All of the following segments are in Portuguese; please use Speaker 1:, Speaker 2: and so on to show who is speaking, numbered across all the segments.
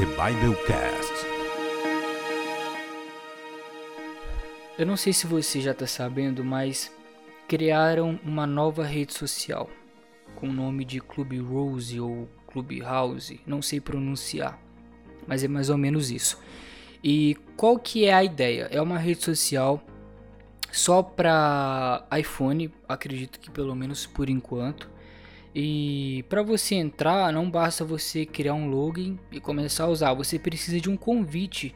Speaker 1: The Biblecast.
Speaker 2: Eu não sei se você já está sabendo, mas criaram uma nova rede social com o nome de Club Rose ou Clubhouse, não sei pronunciar, mas é mais ou menos isso. E qual que é a ideia? É uma rede social só para iPhone, acredito que pelo menos por enquanto. E para você entrar, não basta você criar um login e começar a usar, você precisa de um convite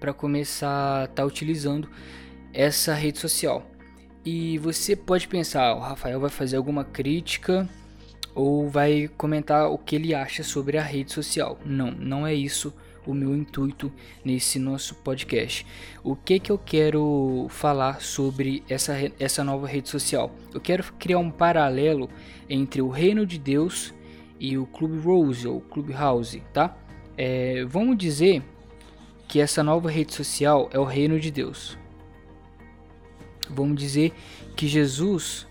Speaker 2: para começar a estar tá utilizando essa rede social. E você pode pensar, o Rafael vai fazer alguma crítica ou vai comentar o que ele acha sobre a rede social. Não, não é isso o meu intuito nesse nosso podcast. O que que eu quero falar sobre essa, essa nova rede social? Eu quero criar um paralelo entre o Reino de Deus e o Club Rose ou Clubhouse, tá? É, vamos dizer que essa nova rede social é o Reino de Deus. Vamos dizer que Jesus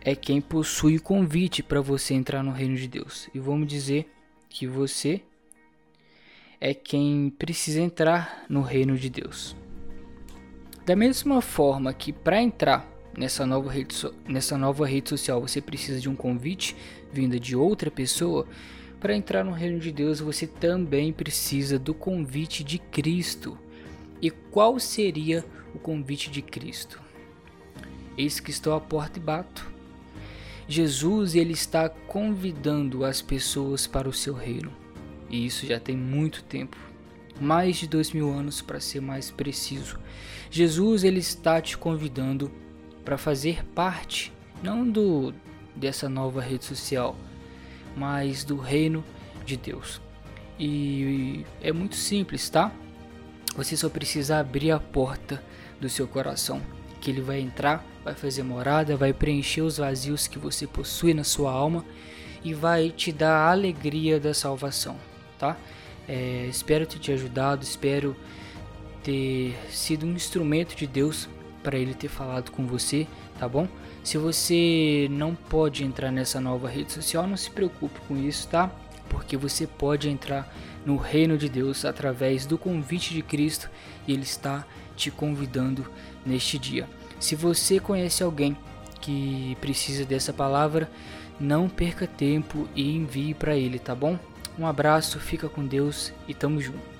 Speaker 2: é quem possui o convite para você entrar no reino de Deus. E vamos dizer que você é quem precisa entrar no reino de Deus. Da mesma forma que para entrar nessa nova, rede so nessa nova rede social você precisa de um convite vinda de outra pessoa, para entrar no reino de Deus você também precisa do convite de Cristo. E qual seria o convite de Cristo? Eis que estou à porta e bato. Jesus ele está convidando as pessoas para o seu reino. E isso já tem muito tempo, mais de dois mil anos para ser mais preciso. Jesus ele está te convidando para fazer parte não do dessa nova rede social, mas do reino de Deus. E é muito simples, tá? Você só precisa abrir a porta do seu coração, que ele vai entrar, vai fazer morada, vai preencher os vazios que você possui na sua alma e vai te dar a alegria da salvação, tá? É, espero ter te ajudado, espero ter sido um instrumento de Deus para ele ter falado com você, tá bom? Se você não pode entrar nessa nova rede social, não se preocupe com isso, tá? Porque você pode entrar no reino de Deus através do convite de Cristo e ele está te convidando neste dia. Se você conhece alguém que precisa dessa palavra, não perca tempo e envie para ele, tá bom? Um abraço, fica com Deus e tamo junto.